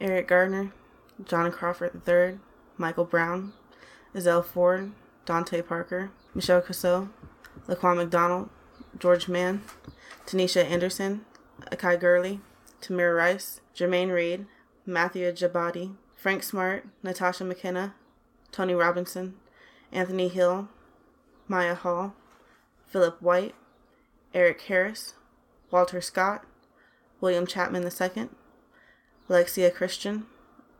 Eric Garner, John Crawford III, Michael Brown, Ezell Ford, Dante Parker, Michelle Cusseaux, Laquan McDonald, George Mann, Tanisha Anderson, Akai Gurley, Tamir Rice, Jermaine Reed, Matthew Ajibade, Frank Smart, Natasha McKenna, Tony Robinson, Anthony Hill, Mya Hall, Philip White, Eric Harris, Walter Scott, William Chapman II, Alexia Christian,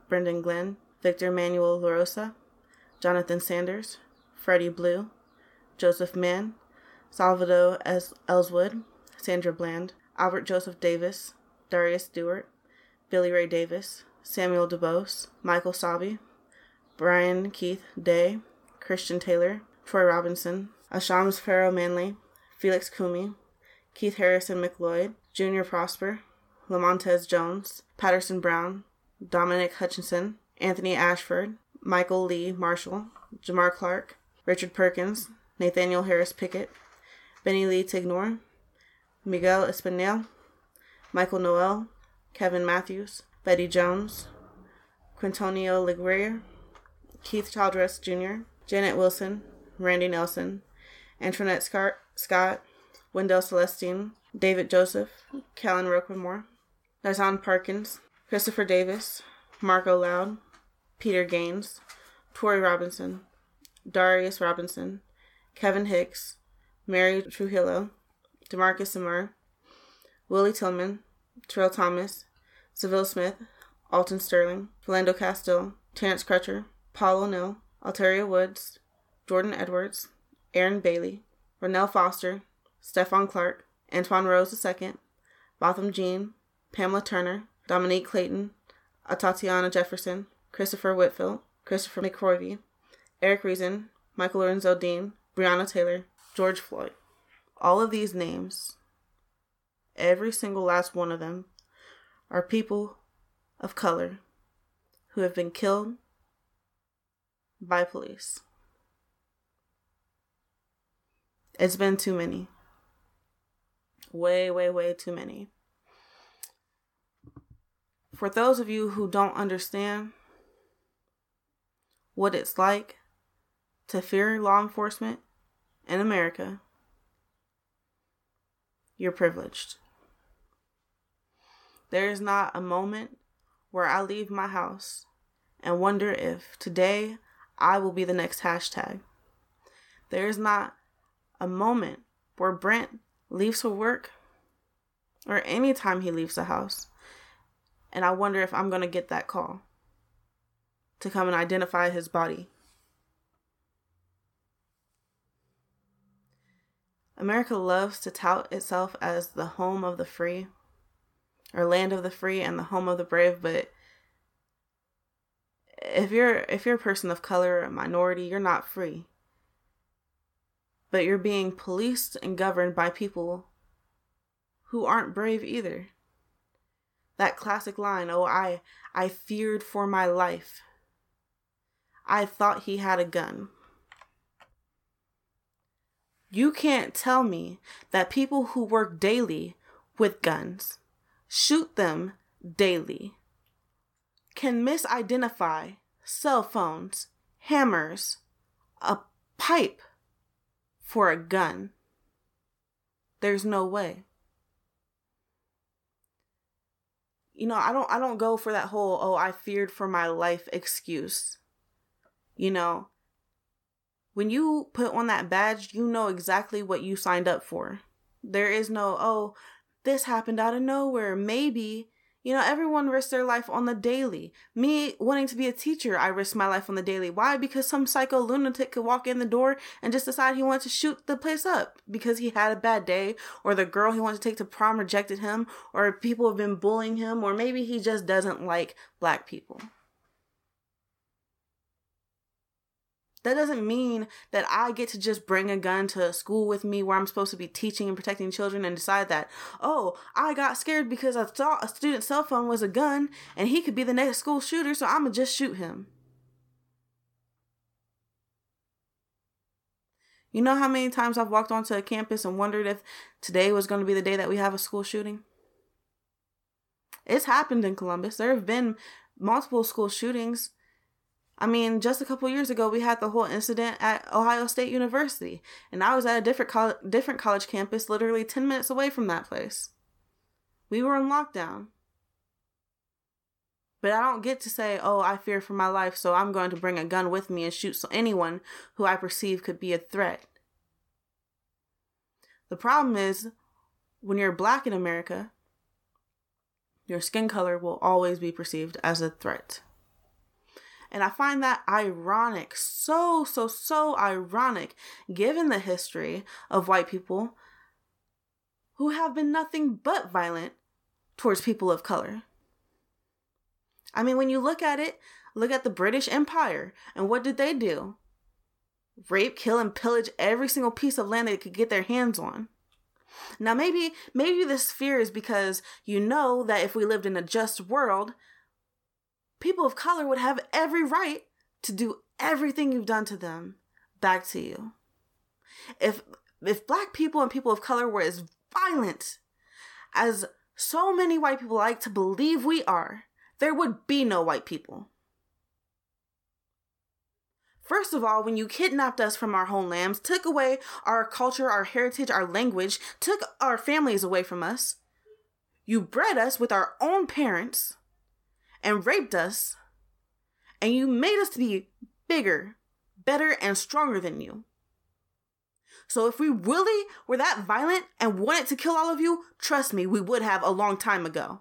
Brendon Glenn, Victor Manuel LaRosa, Jonathan Sanders, Freddie Blue, Joseph Mann, Salvador es- Ellswood, Sandra Bland, Albert Joseph Davis, Darius Stewart, Billy Ray Davis, Samuel DuBose, Michael Sabbie, Brian Keith Day, Christian Taylor, Troy Robinson, Asshams Pharoah Manley, Felix Kumi, Keith Harrison McLeod, Junior Prosper, Lamontez Jones, Patterson Brown, Dominic Hutchinson, Anthony Ashford, Michael Lee Marshall, Jamar Clark, Richard Perkins, Nathaniel Harris Pickett, Benny Lee Tignor, Miguel Espinal, Michael Noel, Kevin Matthews, Betty Jones, Quintonio LeGrier, Keith Childress Jr., Janet Wilson, Randy Nelson, Antoinette Scott, Scott Wendell Celestine, David Joseph, Calin Roquemore, Nazan Parkins, Christopher Davis, Marco Loud, Peter Gaines, Tori Robinson, Darius Robinson, Kevin Hicks, Mary Trujillo, Demarcus Semer, Willie Tillman, Terrell Thomas, Sylville Smith, Alton Sterling, Philando Castile, Terrence Crutcher, Paul O'Neill, Alteria Woods, Jordan Edwards, Aaron Bailey, Ronell Foster, Stephon Clark, Antwon Rose II, Botham Jean, Pamela Turner, Dominique Clayton, uh, Tatiana Jefferson, Christopher Whitfield, Christopher McCroy, Eric Reason, Michael Lorenzo Dean, Breonna Taylor, George Floyd. All of these names, every single last one of them, are people of color who have been killed by police. It's been too many. Way, way, way too many. For those of you who don't understand what it's like to fear law enforcement in America, you're privileged. There is not a moment where I leave my house and wonder if today I will be the next hashtag. There is not a moment where Brent leaves for work or any time he leaves the house and I wonder if I'm going to get that call to come and identify his body. America loves to tout itself as the home of the free, or land of the free and the home of the brave, but if you're if you're a person of color a minority, you're not free. But you're being policed and governed by people who aren't brave either. That classic line, "Oh, I I feared for my life. I thought he had a gun." You can't tell me that people who work daily with guns, shoot them daily, can misidentify cell phones, hammers, a pipe for a gun. There's no way. You know, I don't I don't go for that whole oh I feared for my life excuse. You know, when you put on that badge, you know exactly what you signed up for. There is no, oh, this happened out of nowhere. Maybe, you know, everyone risks their life on the daily. Me wanting to be a teacher, I risk my life on the daily. Why? Because some psycho lunatic could walk in the door and just decide he wanted to shoot the place up because he had a bad day, or the girl he wanted to take to prom rejected him, or people have been bullying him, or maybe he just doesn't like black people. That doesn't mean that I get to just bring a gun to school with me where I'm supposed to be teaching and protecting children and decide that, oh, I got scared because I thought a student's cell phone was a gun and he could be the next school shooter, so I'm gonna just shoot him. You know how many times I've walked onto a campus and wondered if today was going to be the day that we have a school shooting? It's happened in Columbus. There have been multiple school shootings. I mean, just a couple years ago, we had the whole incident at Ohio State University, and I was at a different co- different college campus, literally ten minutes away from that place. We were in lockdown. But I don't get to say, oh, I fear for my life, so I'm going to bring a gun with me and shoot so anyone who I perceive could be a threat. The problem is, when you're black in America, your skin color will always be perceived as a threat. And I find that ironic, so, so, so ironic, given the history of white people who have been nothing but violent towards people of color. I mean, when you look at it, look at the British Empire, and what did they do? Rape, kill, and pillage every single piece of land they could get their hands on. Now maybe maybe this fear is because you know that if we lived in a just world, people of color would have every right to do everything you've done to them back to you. If if black people and people of color were as violent as so many white people like to believe we are, there would be no white people. First of all, when you kidnapped us from our homelands, took away our culture, our heritage, our language, took our families away from us, you bred us with our own parents and raped us, and you made us to be bigger, better, and stronger than you. So if we really were that violent and wanted to kill all of you, trust me, we would have a long time ago.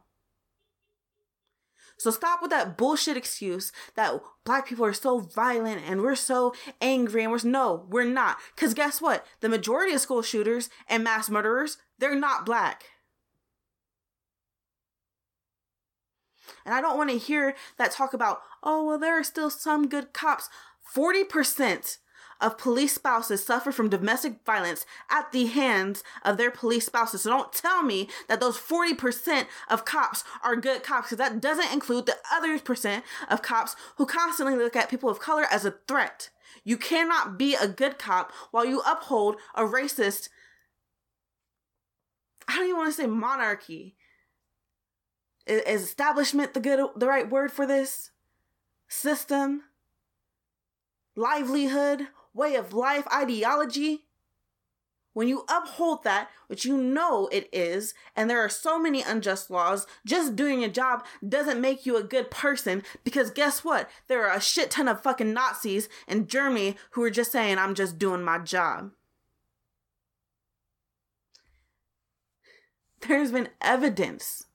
So stop with that bullshit excuse that black people are so violent and we're so angry and we're no, we're not. Cause guess what? The majority of school shooters and mass murderers, they're not black. And I don't want to hear that talk about, oh, well, there are still some good cops. 40% of police spouses suffer from domestic violence at the hands of their police spouses. So don't tell me that those 40% of cops are good cops because that doesn't include the other percent of cops who constantly look at people of color as a threat. You cannot be a good cop while you uphold a racist, I don't even want to say monarchy. Is establishment the good, the right word for this? System? Livelihood? way of life, ideology, when you uphold that, which you know it is, and there are so many unjust laws, just doing your job doesn't make you a good person because guess what? There are a shit ton of fucking Nazis in Germany who are just saying, I'm just doing my job. There's been evidence,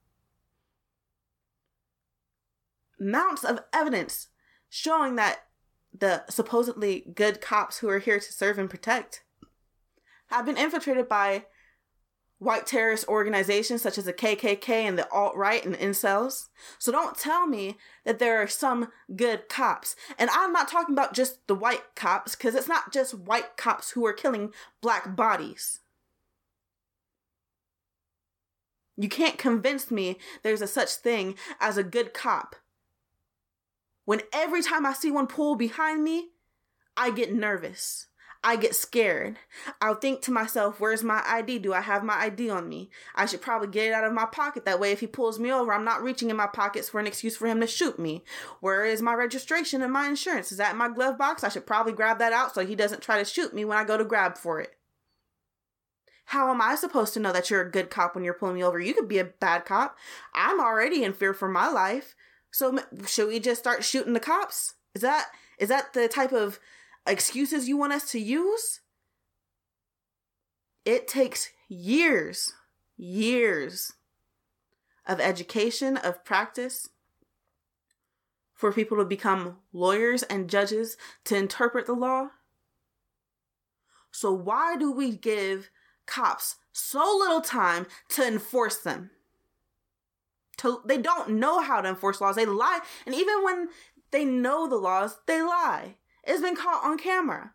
mounts of evidence showing that the supposedly good cops who are here to serve and protect have been infiltrated by white terrorist organizations such as the KKK and the alt right and incels. So don't tell me that there are some good cops. And I'm not talking about just the white cops, because it's not just white cops who are killing black bodies. You can't convince me there's a such thing as a good cop when every time I see one pull behind me, I get nervous. I get scared. I'll think to myself, where's my ID? Do I have my ID on me? I should probably get it out of my pocket. That way, if he pulls me over, I'm not reaching in my pockets for an excuse for him to shoot me. Where is my registration and my insurance? Is that in my glove box? I should probably grab that out so he doesn't try to shoot me when I go to grab for it. How am I supposed to know that you're a good cop when you're pulling me over? You could be a bad cop. I'm already in fear for my life. So should we just start shooting the cops? Is that is that the type of excuses you want us to use? It takes years, years of education, of practice for people to become lawyers and judges to interpret the law. So why do we give cops so little time to enforce them? To they don't know how to enforce laws. They lie. And even when they know the laws, they lie. It's been caught on camera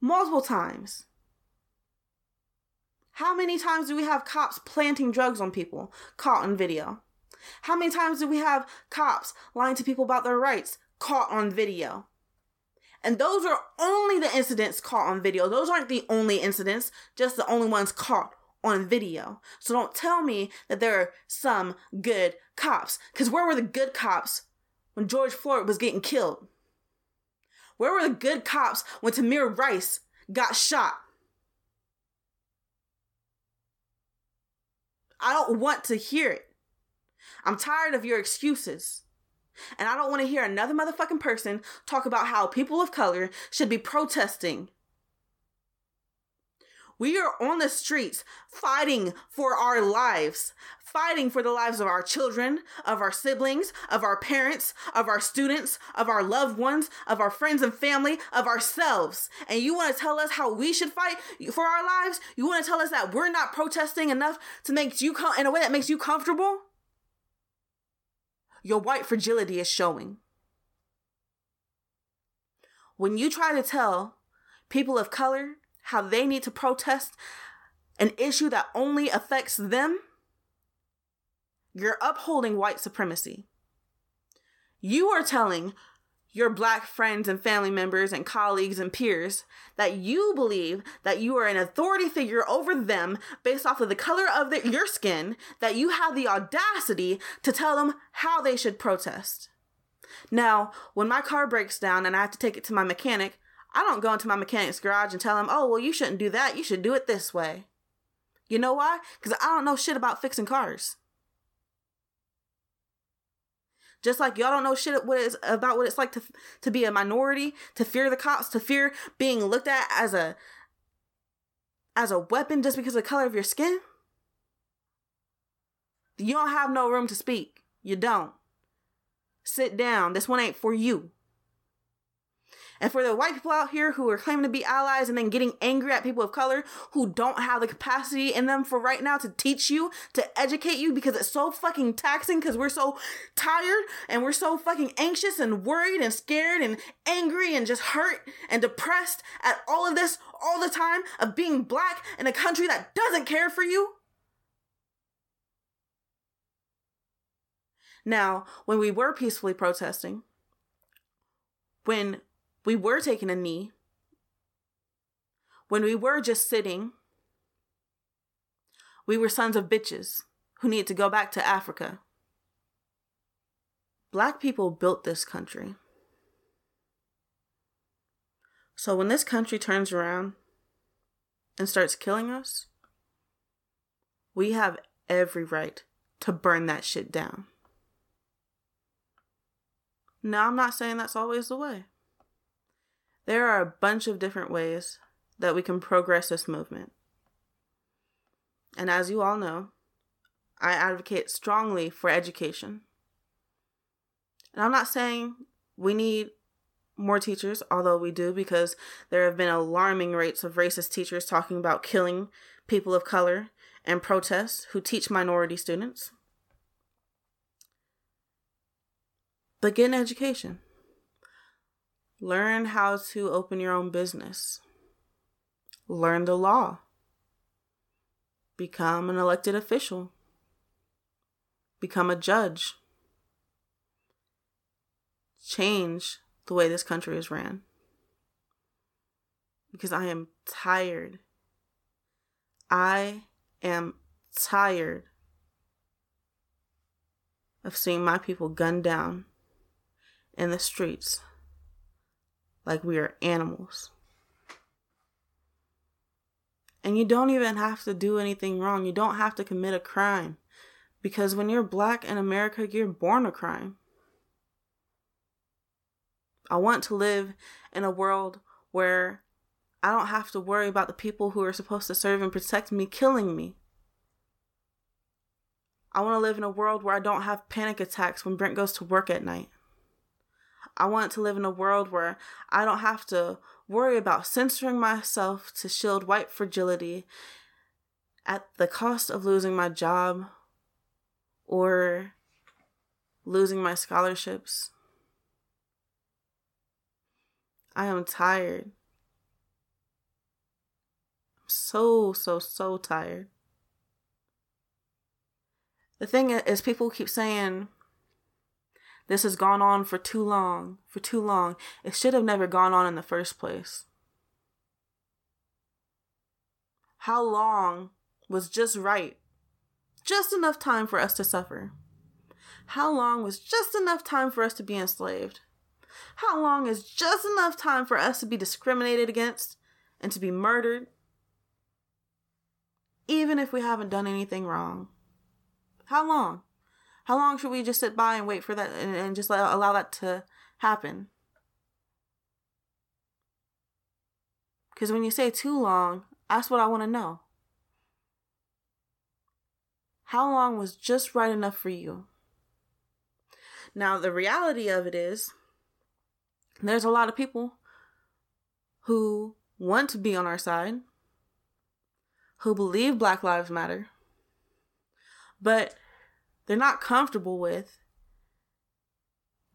multiple times. How many times do we have cops planting drugs on people caught on video? How many times do we have cops lying to people about their rights caught on video? And those are only the incidents caught on video. Those aren't the only incidents, just the only ones caught on video. So don't tell me that there are some good cops. Because where were the good cops when George Floyd was getting killed? Where were the good cops when Tamir Rice got shot? I don't want to hear it. I'm tired of your excuses. And I don't want to hear another motherfucking person talk about how people of color should be protesting. We are on the streets fighting for our lives, fighting for the lives of our children, of our siblings, of our parents, of our students, of our loved ones, of our friends and family, of ourselves. And you want to tell us how we should fight for our lives? You want to tell us that we're not protesting enough to make you in a way that makes you comfortable? Your white fragility is showing. When you try to tell people of color how they need to protest an issue that only affects them, you're upholding white supremacy. You are telling your black friends and family members and colleagues and peers that you believe that you are an authority figure over them based off of the color of the, your skin, that you have the audacity to tell them how they should protest. Now, when my car breaks down and I have to take it to my mechanic, I don't go into my mechanic's garage and tell him, oh, well, you shouldn't do that. You should do it this way. You know why? Because I don't know shit about fixing cars. Just like y'all don't know shit what is about what it's like to to be a minority, to fear the cops, to fear being looked at as a as a weapon just because of the color of your skin. You don't have no room to speak. You don't. Sit down. This one ain't for you. And for the white people out here who are claiming to be allies and then getting angry at people of color who don't have the capacity in them for right now to teach you, to educate you because it's so fucking taxing because we're so tired and we're so fucking anxious and worried and scared and angry and just hurt and depressed at all of this all the time of being black in a country that doesn't care for you. Now, when we were peacefully protesting, when we were taking a knee, when we were just sitting, we were sons of bitches who need to go back to Africa. Black people built this country. So when this country turns around and starts killing us, we have every right to burn that shit down. Now, I'm not saying that's always the way. There are a bunch of different ways that we can progress this movement. And as you all know, I advocate strongly for education. And I'm not saying we need more teachers, although we do, because there have been alarming rates of racist teachers talking about killing people of color and protests who teach minority students. But get an education. Learn how to open your own business. Learn the law. Become an elected official. Become a judge. Change the way this country is ran. Because I am tired. I am tired of seeing my people gunned down in the streets like we are animals. And you don't even have to do anything wrong. You don't have to commit a crime. Because when you're black in America, you're born a crime. I want to live in a world where I don't have to worry about the people who are supposed to serve and protect me killing me. I want to live in a world where I don't have panic attacks when Brent goes to work at night. I want to live in a world where I don't have to worry about censoring myself to shield white fragility at the cost of losing my job or losing my scholarships. I am tired. I'm so, so, so tired. The thing is, people keep saying, this has gone on for too long, for too long. It should have never gone on in the first place. How long was just right? Just enough time for us to suffer. How long was just enough time for us to be enslaved? How long is just enough time for us to be discriminated against and to be murdered? Even if we haven't done anything wrong. How long? How long should we just sit by and wait for that and, and just let, allow that to happen? Because when you say too long, that's what I want to know. How long was just right enough for you? Now, the reality of it is, there's a lot of people who want to be on our side, who believe Black Lives Matter, but they're not comfortable with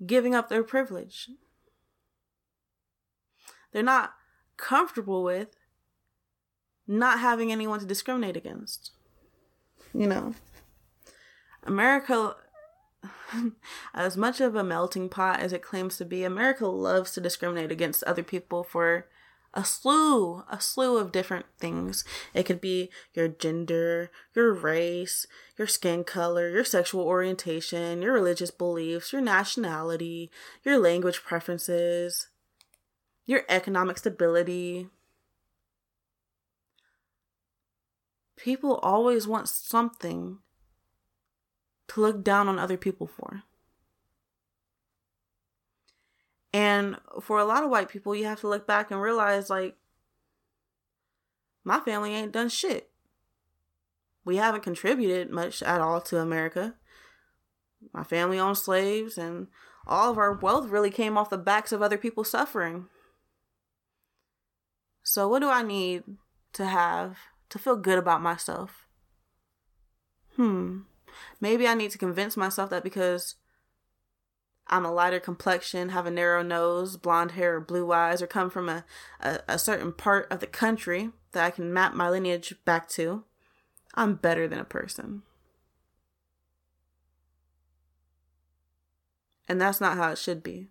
giving up their privilege. They're not comfortable with not having anyone to discriminate against. You know, America, as much of a melting pot as it claims to be, America loves to discriminate against other people for a slew, a slew of different things. It could be your gender, your race, your skin color, your sexual orientation, your religious beliefs, your nationality, your language preferences, your economic stability. People always want something to look down on other people for. And for a lot of white people, you have to look back and realize like, my family ain't done shit. We haven't contributed much at all to America. My family owned slaves, and all of our wealth really came off the backs of other people suffering. So, what do I need to have to feel good about myself? Hmm. Maybe I need to convince myself that because I'm a lighter complexion, have a narrow nose, blonde hair, or blue eyes, or come from a, a, a, certain part of the country that I can map my lineage back to, I'm better than a person. And that's not how it should be.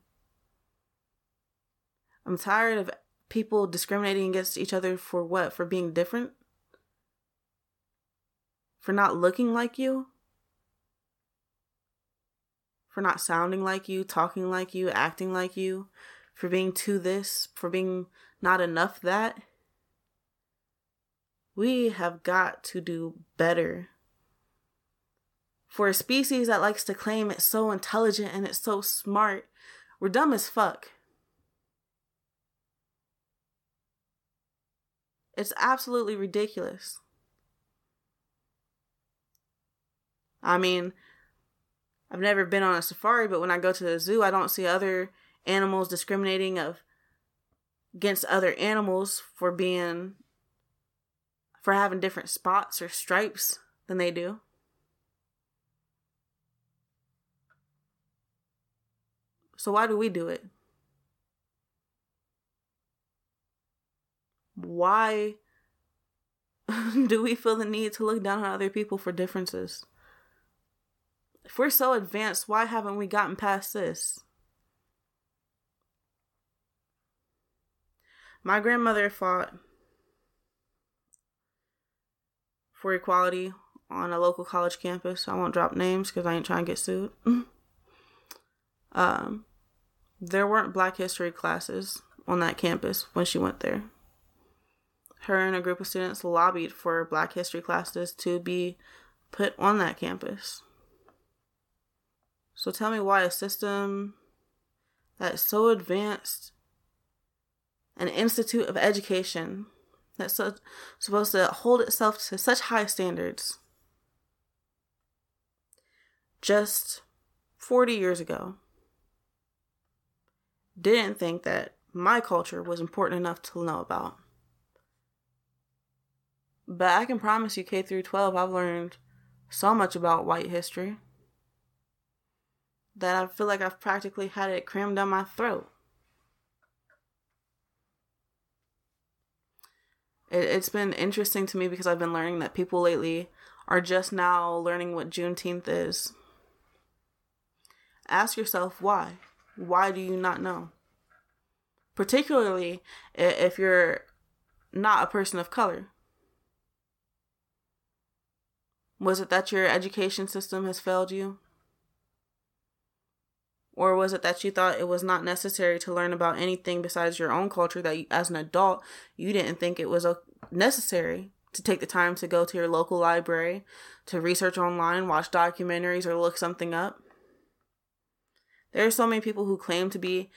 I'm tired of people discriminating against each other for what? For being different? For not looking like you? For not sounding like you, talking like you, acting like you, for being to this, for being not enough that. We have got to do better. For a species that likes to claim it's so intelligent and it's so smart, we're dumb as fuck. It's absolutely ridiculous. I mean, I've never been on a safari, but when I go to the zoo, I don't see other animals discriminating of against other animals for being for having different spots or stripes than they do. So why do we do it? Why do we feel the need to look down on other people for differences? If we're so advanced, why haven't we gotten past this? My grandmother fought for equality on a local college campus. I won't drop names because I ain't trying to get sued. um, there weren't Black History classes on that campus when she went there. Her and a group of students lobbied for Black History classes to be put on that campus. So tell me why a system that's so advanced, an institute of education that's so, supposed to hold itself to such high standards, just 40 years ago, didn't think that my culture was important enough to know about. But I can promise you, K through 12, I've learned so much about white history that I feel like I've practically had it crammed down my throat. It, it's been interesting to me because I've been learning that people lately are just now learning what Juneteenth is. Ask yourself why. Why do you not know? Particularly if you're not a person of color. Was it that your education system has failed you? Or was it that you thought it was not necessary to learn about anything besides your own culture that you, as an adult you didn't think it was necessary to take the time to go to your local library, to research online, watch documentaries, or look something up? There are so many people who claim to be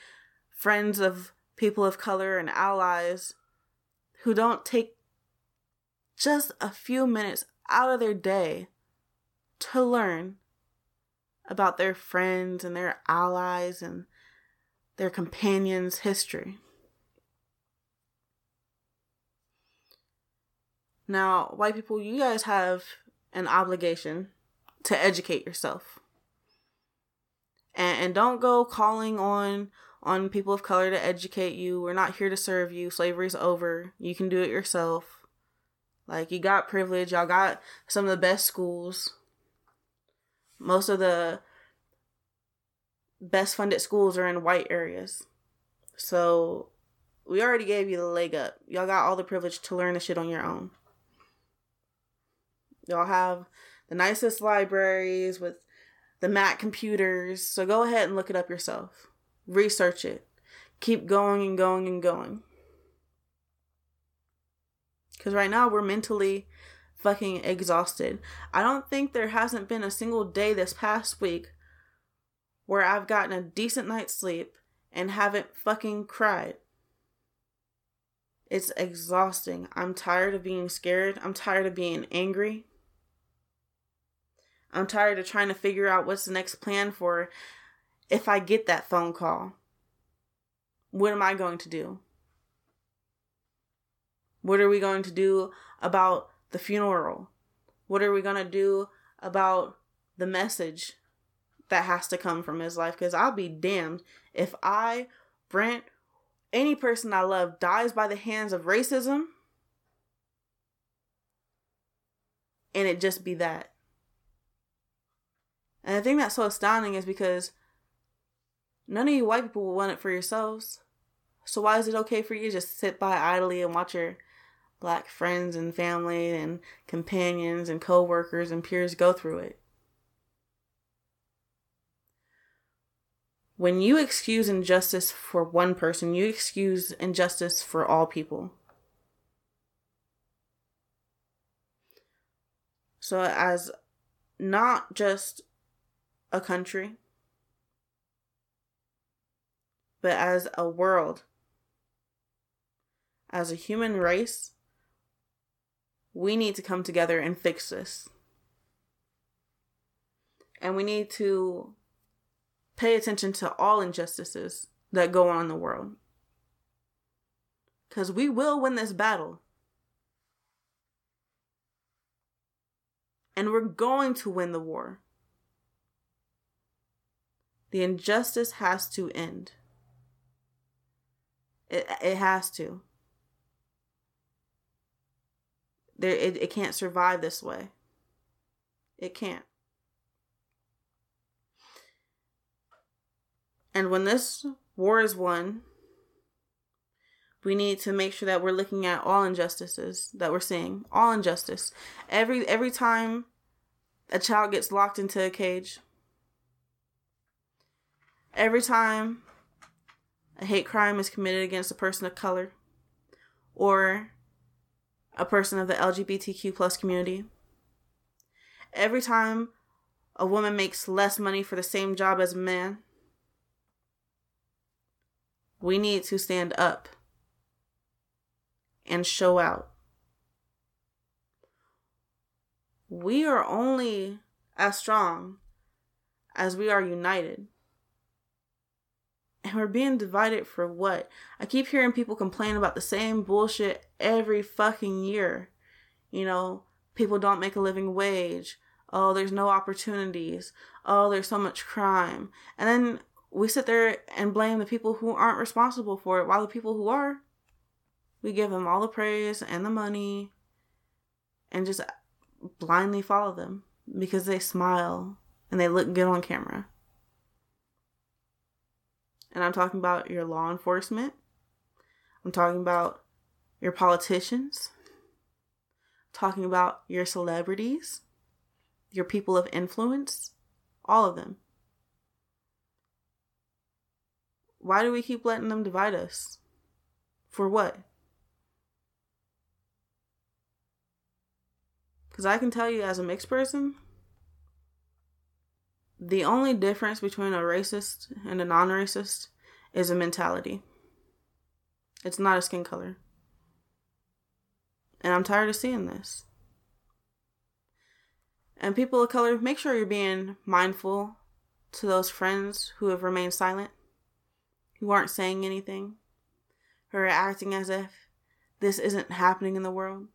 friends of people of color and allies who don't take just a few minutes out of their day to learn about their friends and their allies and their companions' history. Now, white people, you guys have an obligation to educate yourself. And, and don't go calling on on people of color to educate you. We're not here to serve you. Slavery's over. You can do it yourself. Like you got privilege. Y'all got some of the best schools. Most of the best funded schools are in white areas. So we already gave you the leg up. Y'all got all the privilege to learn the shit on your own. Y'all have the nicest libraries with the Mac computers. So go ahead and look it up yourself. Research it. Keep going and going and going. Because right now we're mentally fucking exhausted. I don't think there hasn't been a single day this past week where I've gotten a decent night's sleep and haven't fucking cried. It's exhausting. I'm tired of being scared. I'm tired of being angry. I'm tired of trying to figure out what's the next plan for if I get that phone call. What am I going to do? What are we going to do about the funeral? What are we going to do about the message that has to come from his life? Because I'll be damned if I, Brent, any person I love dies by the hands of racism and it just be that. And the thing that's so astounding is because none of you white people will want it for yourselves. So why is it okay for you to just sit by idly and watch your black friends and family and companions and co-workers and peers go through it? When you excuse injustice for one person, you excuse injustice for all people. So as not just a country, but as a world, as a human race, we need to come together and fix this. And we need to pay attention to all injustices that go on in the world. Because we will win this battle. And we're going to win the war. The injustice has to end. It, it has to. There, it, it can't survive this way. It can't. And when this war is won, we need to make sure that we're looking at all injustices that we're seeing. All injustice. Every every time a child gets locked into a cage, Every time a hate crime is committed against a person of color or a person of the LGBTQ plus community, every time a woman makes less money for the same job as a man, we need to stand up and show out. We are only as strong as we are united. And we're being divided for what? I keep hearing people complain about the same bullshit every fucking year. You know, people don't make a living wage. Oh, there's no opportunities. Oh, there's so much crime. And then we sit there and blame the people who aren't responsible for it, while the people who are, we give them all the praise and the money and just blindly follow them because they smile and they look good on camera. And I'm talking about your law enforcement. I'm talking about your politicians. I'm talking about your celebrities, your people of influence, all of them. Why do we keep letting them divide us? For what? Because I can tell you, as a mixed person, the only difference between a racist and a non racist is a mentality. It's not a skin color. And I'm tired of seeing this. And people of color, make sure you're being mindful to those friends who have remained silent, who aren't saying anything, who are acting as if this isn't happening in the world.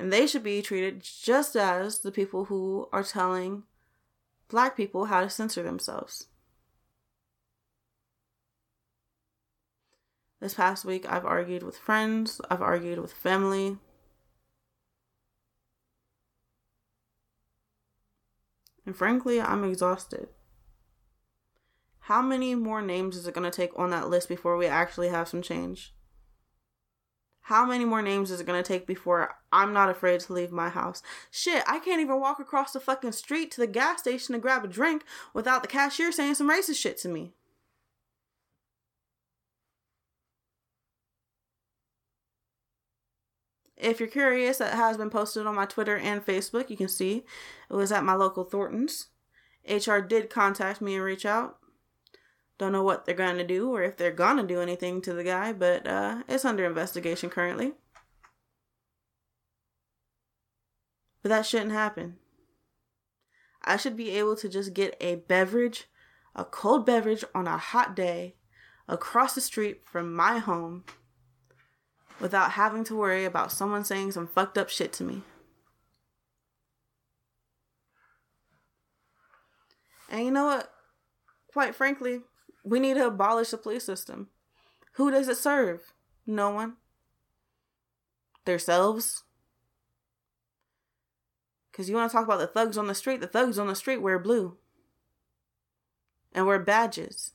And they should be treated just as the people who are telling black people how to censor themselves. This past week, I've argued with friends, I've argued with family. And frankly, I'm exhausted. How many more names is it going to take on that list before we actually have some change? How many more names is it to take before I'm not afraid to leave my house? Shit, I can't even walk across the fucking street to the gas station to grab a drink without the cashier saying some racist shit to me. If you're curious, that has been posted on my Twitter and Facebook. You can see it was at my local Thornton's. HR did contact me and reach out. Don't know what they're going to do or if they're going to do anything to the guy, but uh, it's under investigation currently. But that shouldn't happen. I should be able to just get a beverage, a cold beverage on a hot day across the street from my home without having to worry about someone saying some fucked up shit to me. And you know what? Quite frankly, we need to abolish the police system. Who does it serve? No one. Themselves. Because you want to talk about the thugs on the street? The thugs on the street wear blue and wear badges.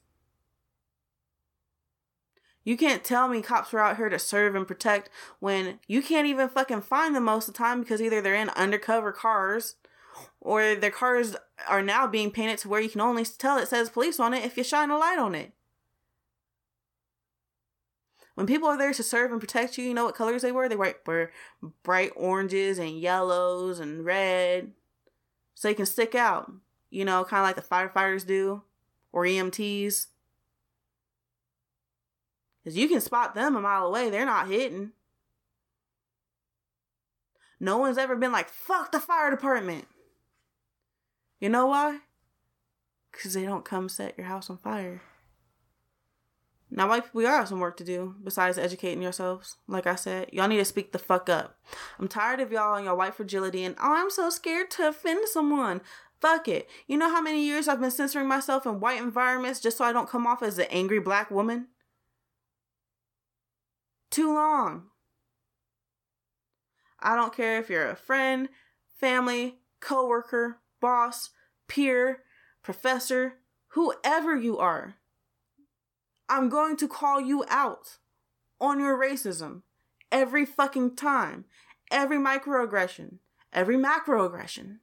You can't tell me cops are out here to serve and protect when you can't even fucking find them most of the time because either they're in undercover cars or their cars are now being painted to where you can only tell it says police on it if you shine a light on it. When people are there to serve and protect you, you know what colors they were? They were bright oranges and yellows and red. So you can stick out, you know, kind of like the firefighters do or EMTs. Because you can spot them a mile away. They're not hitting. No one's ever been like, fuck the fire department. You know why? Because they don't come set your house on fire. Now, white people, y'all have some work to do besides educating yourselves. Like I said, y'all need to speak the fuck up. I'm tired of y'all and your white fragility and, oh, I'm so scared to offend someone. Fuck it. You know how many years I've been censoring myself in white environments just so I don't come off as an angry black woman? Too long. I don't care if you're a friend, family, coworker, boss, peer, professor, whoever you are. I'm going to call you out on your racism every fucking time, every microaggression, every macroaggression,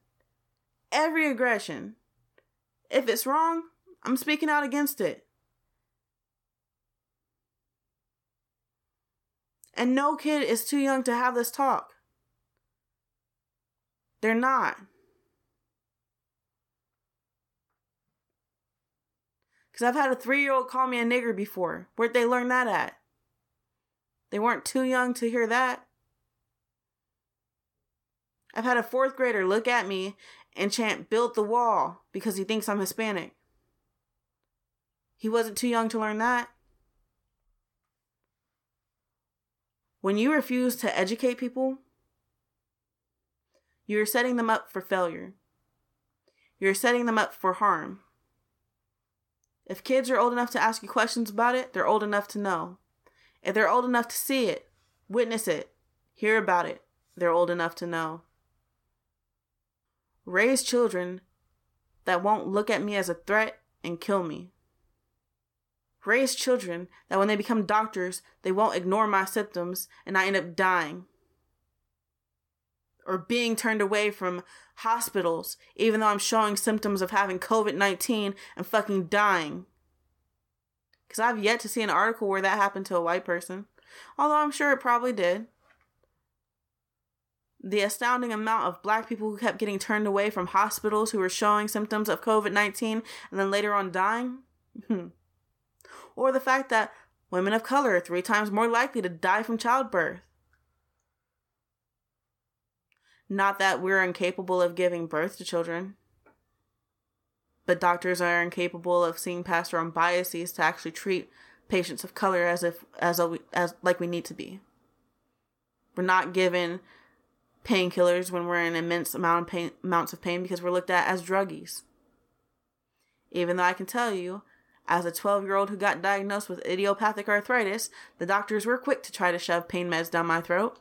every aggression. If it's wrong, I'm speaking out against it. And no kid is too young to have this talk. They're not. Because I've had a three year old call me a nigger before. Where'd they learn that at? They weren't too young to hear that. I've had a fourth grader look at me and chant, build the wall, because he thinks I'm Hispanic. He wasn't too young to learn that. When you refuse to educate people, you're setting them up for failure. You're setting them up for harm. If kids are old enough to ask you questions about it, they're old enough to know. If they're old enough to see it, witness it, hear about it, they're old enough to know. Raise children that won't look at me as a threat and kill me raise children that when they become doctors, they won't ignore my symptoms and I end up dying. Or being turned away from hospitals, even though I'm showing symptoms of having COVID 19 and fucking dying. Because I've yet to see an article where that happened to a white person, although I'm sure it probably did. The astounding amount of black people who kept getting turned away from hospitals who were showing symptoms of COVID 19 and then later on dying. Hmm. or the fact that women of color are three times more likely to die from childbirth. Not that we're incapable of giving birth to children, but doctors are incapable of seeing past our own biases to actually treat patients of color as if as a, as like we need to be. We're not given painkillers when we're in immense amount of pain, amounts of pain because we're looked at as druggies. Even though I can tell you, as a 12 year old who got diagnosed with idiopathic arthritis, the doctors were quick to try to shove pain meds down my throat.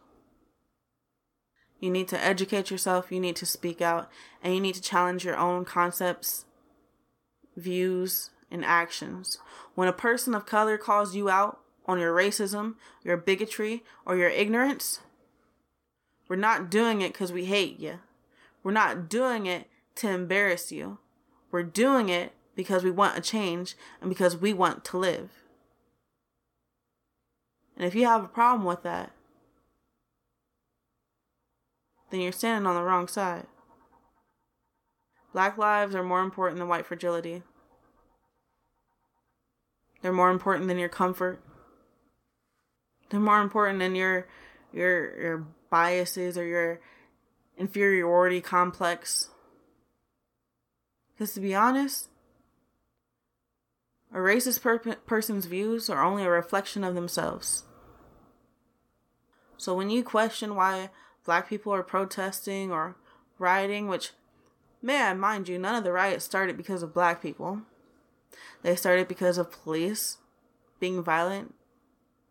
You need to educate yourself, you need to speak out, and you need to challenge your own concepts, views, and actions. When a person of color calls you out on your racism, your bigotry, or your ignorance, we're not doing it because we hate you. We're not doing it to embarrass you. We're doing it because we want a change and because we want to live. And if you have a problem with that, then you're standing on the wrong side. Black lives are more important than white fragility. They're more important than your comfort. They're more important than your your your biases or your inferiority complex. Because to be honest, a racist per- person's views are only a reflection of themselves. So when you question why black people are protesting or rioting, which, may I mind you, none of the riots started because of black people. They started because of police being violent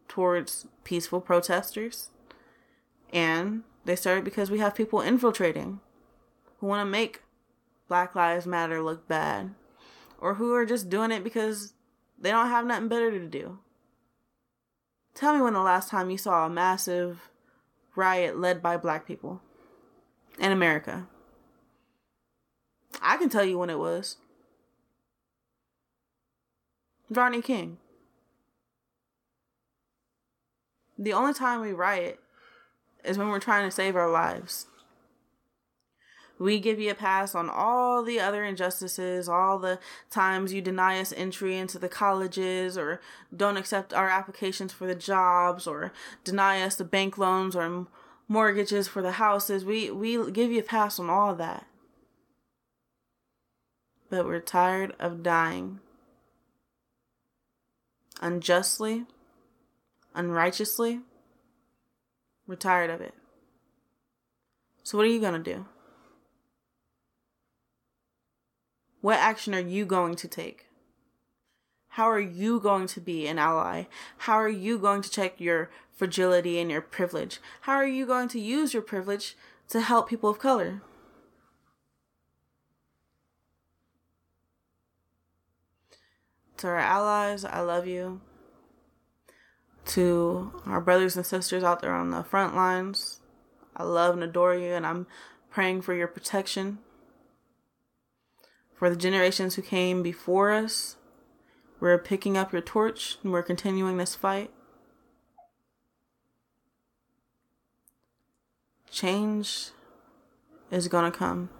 towards peaceful protesters. And they started because we have people infiltrating who want to make Black Lives Matter look bad. Or who are just doing it because they don't have nothing better to do. Tell me when the last time you saw a massive riot led by black people in America. I can tell you when it was. Rodney King. The only time we riot is when we're trying to save our lives. We give you a pass on all the other injustices, all the times you deny us entry into the colleges or don't accept our applications for the jobs or deny us the bank loans or mortgages for the houses. We, we give you a pass on all that. But we're tired of dying unjustly, unrighteously. We're tired of it. So, what are you going to do? What action are you going to take? How are you going to be an ally? How are you going to check your fragility and your privilege? How are you going to use your privilege to help people of color? To our allies, I love you. To our brothers and sisters out there on the front lines, I love and adore you, and I'm praying for your protection for the generations who came before us. We're picking up your torch and we're continuing this fight. Change is gonna come.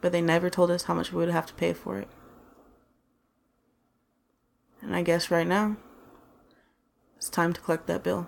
But they never told us how much we would have to pay for it. And I guess right now, it's time to collect that bill.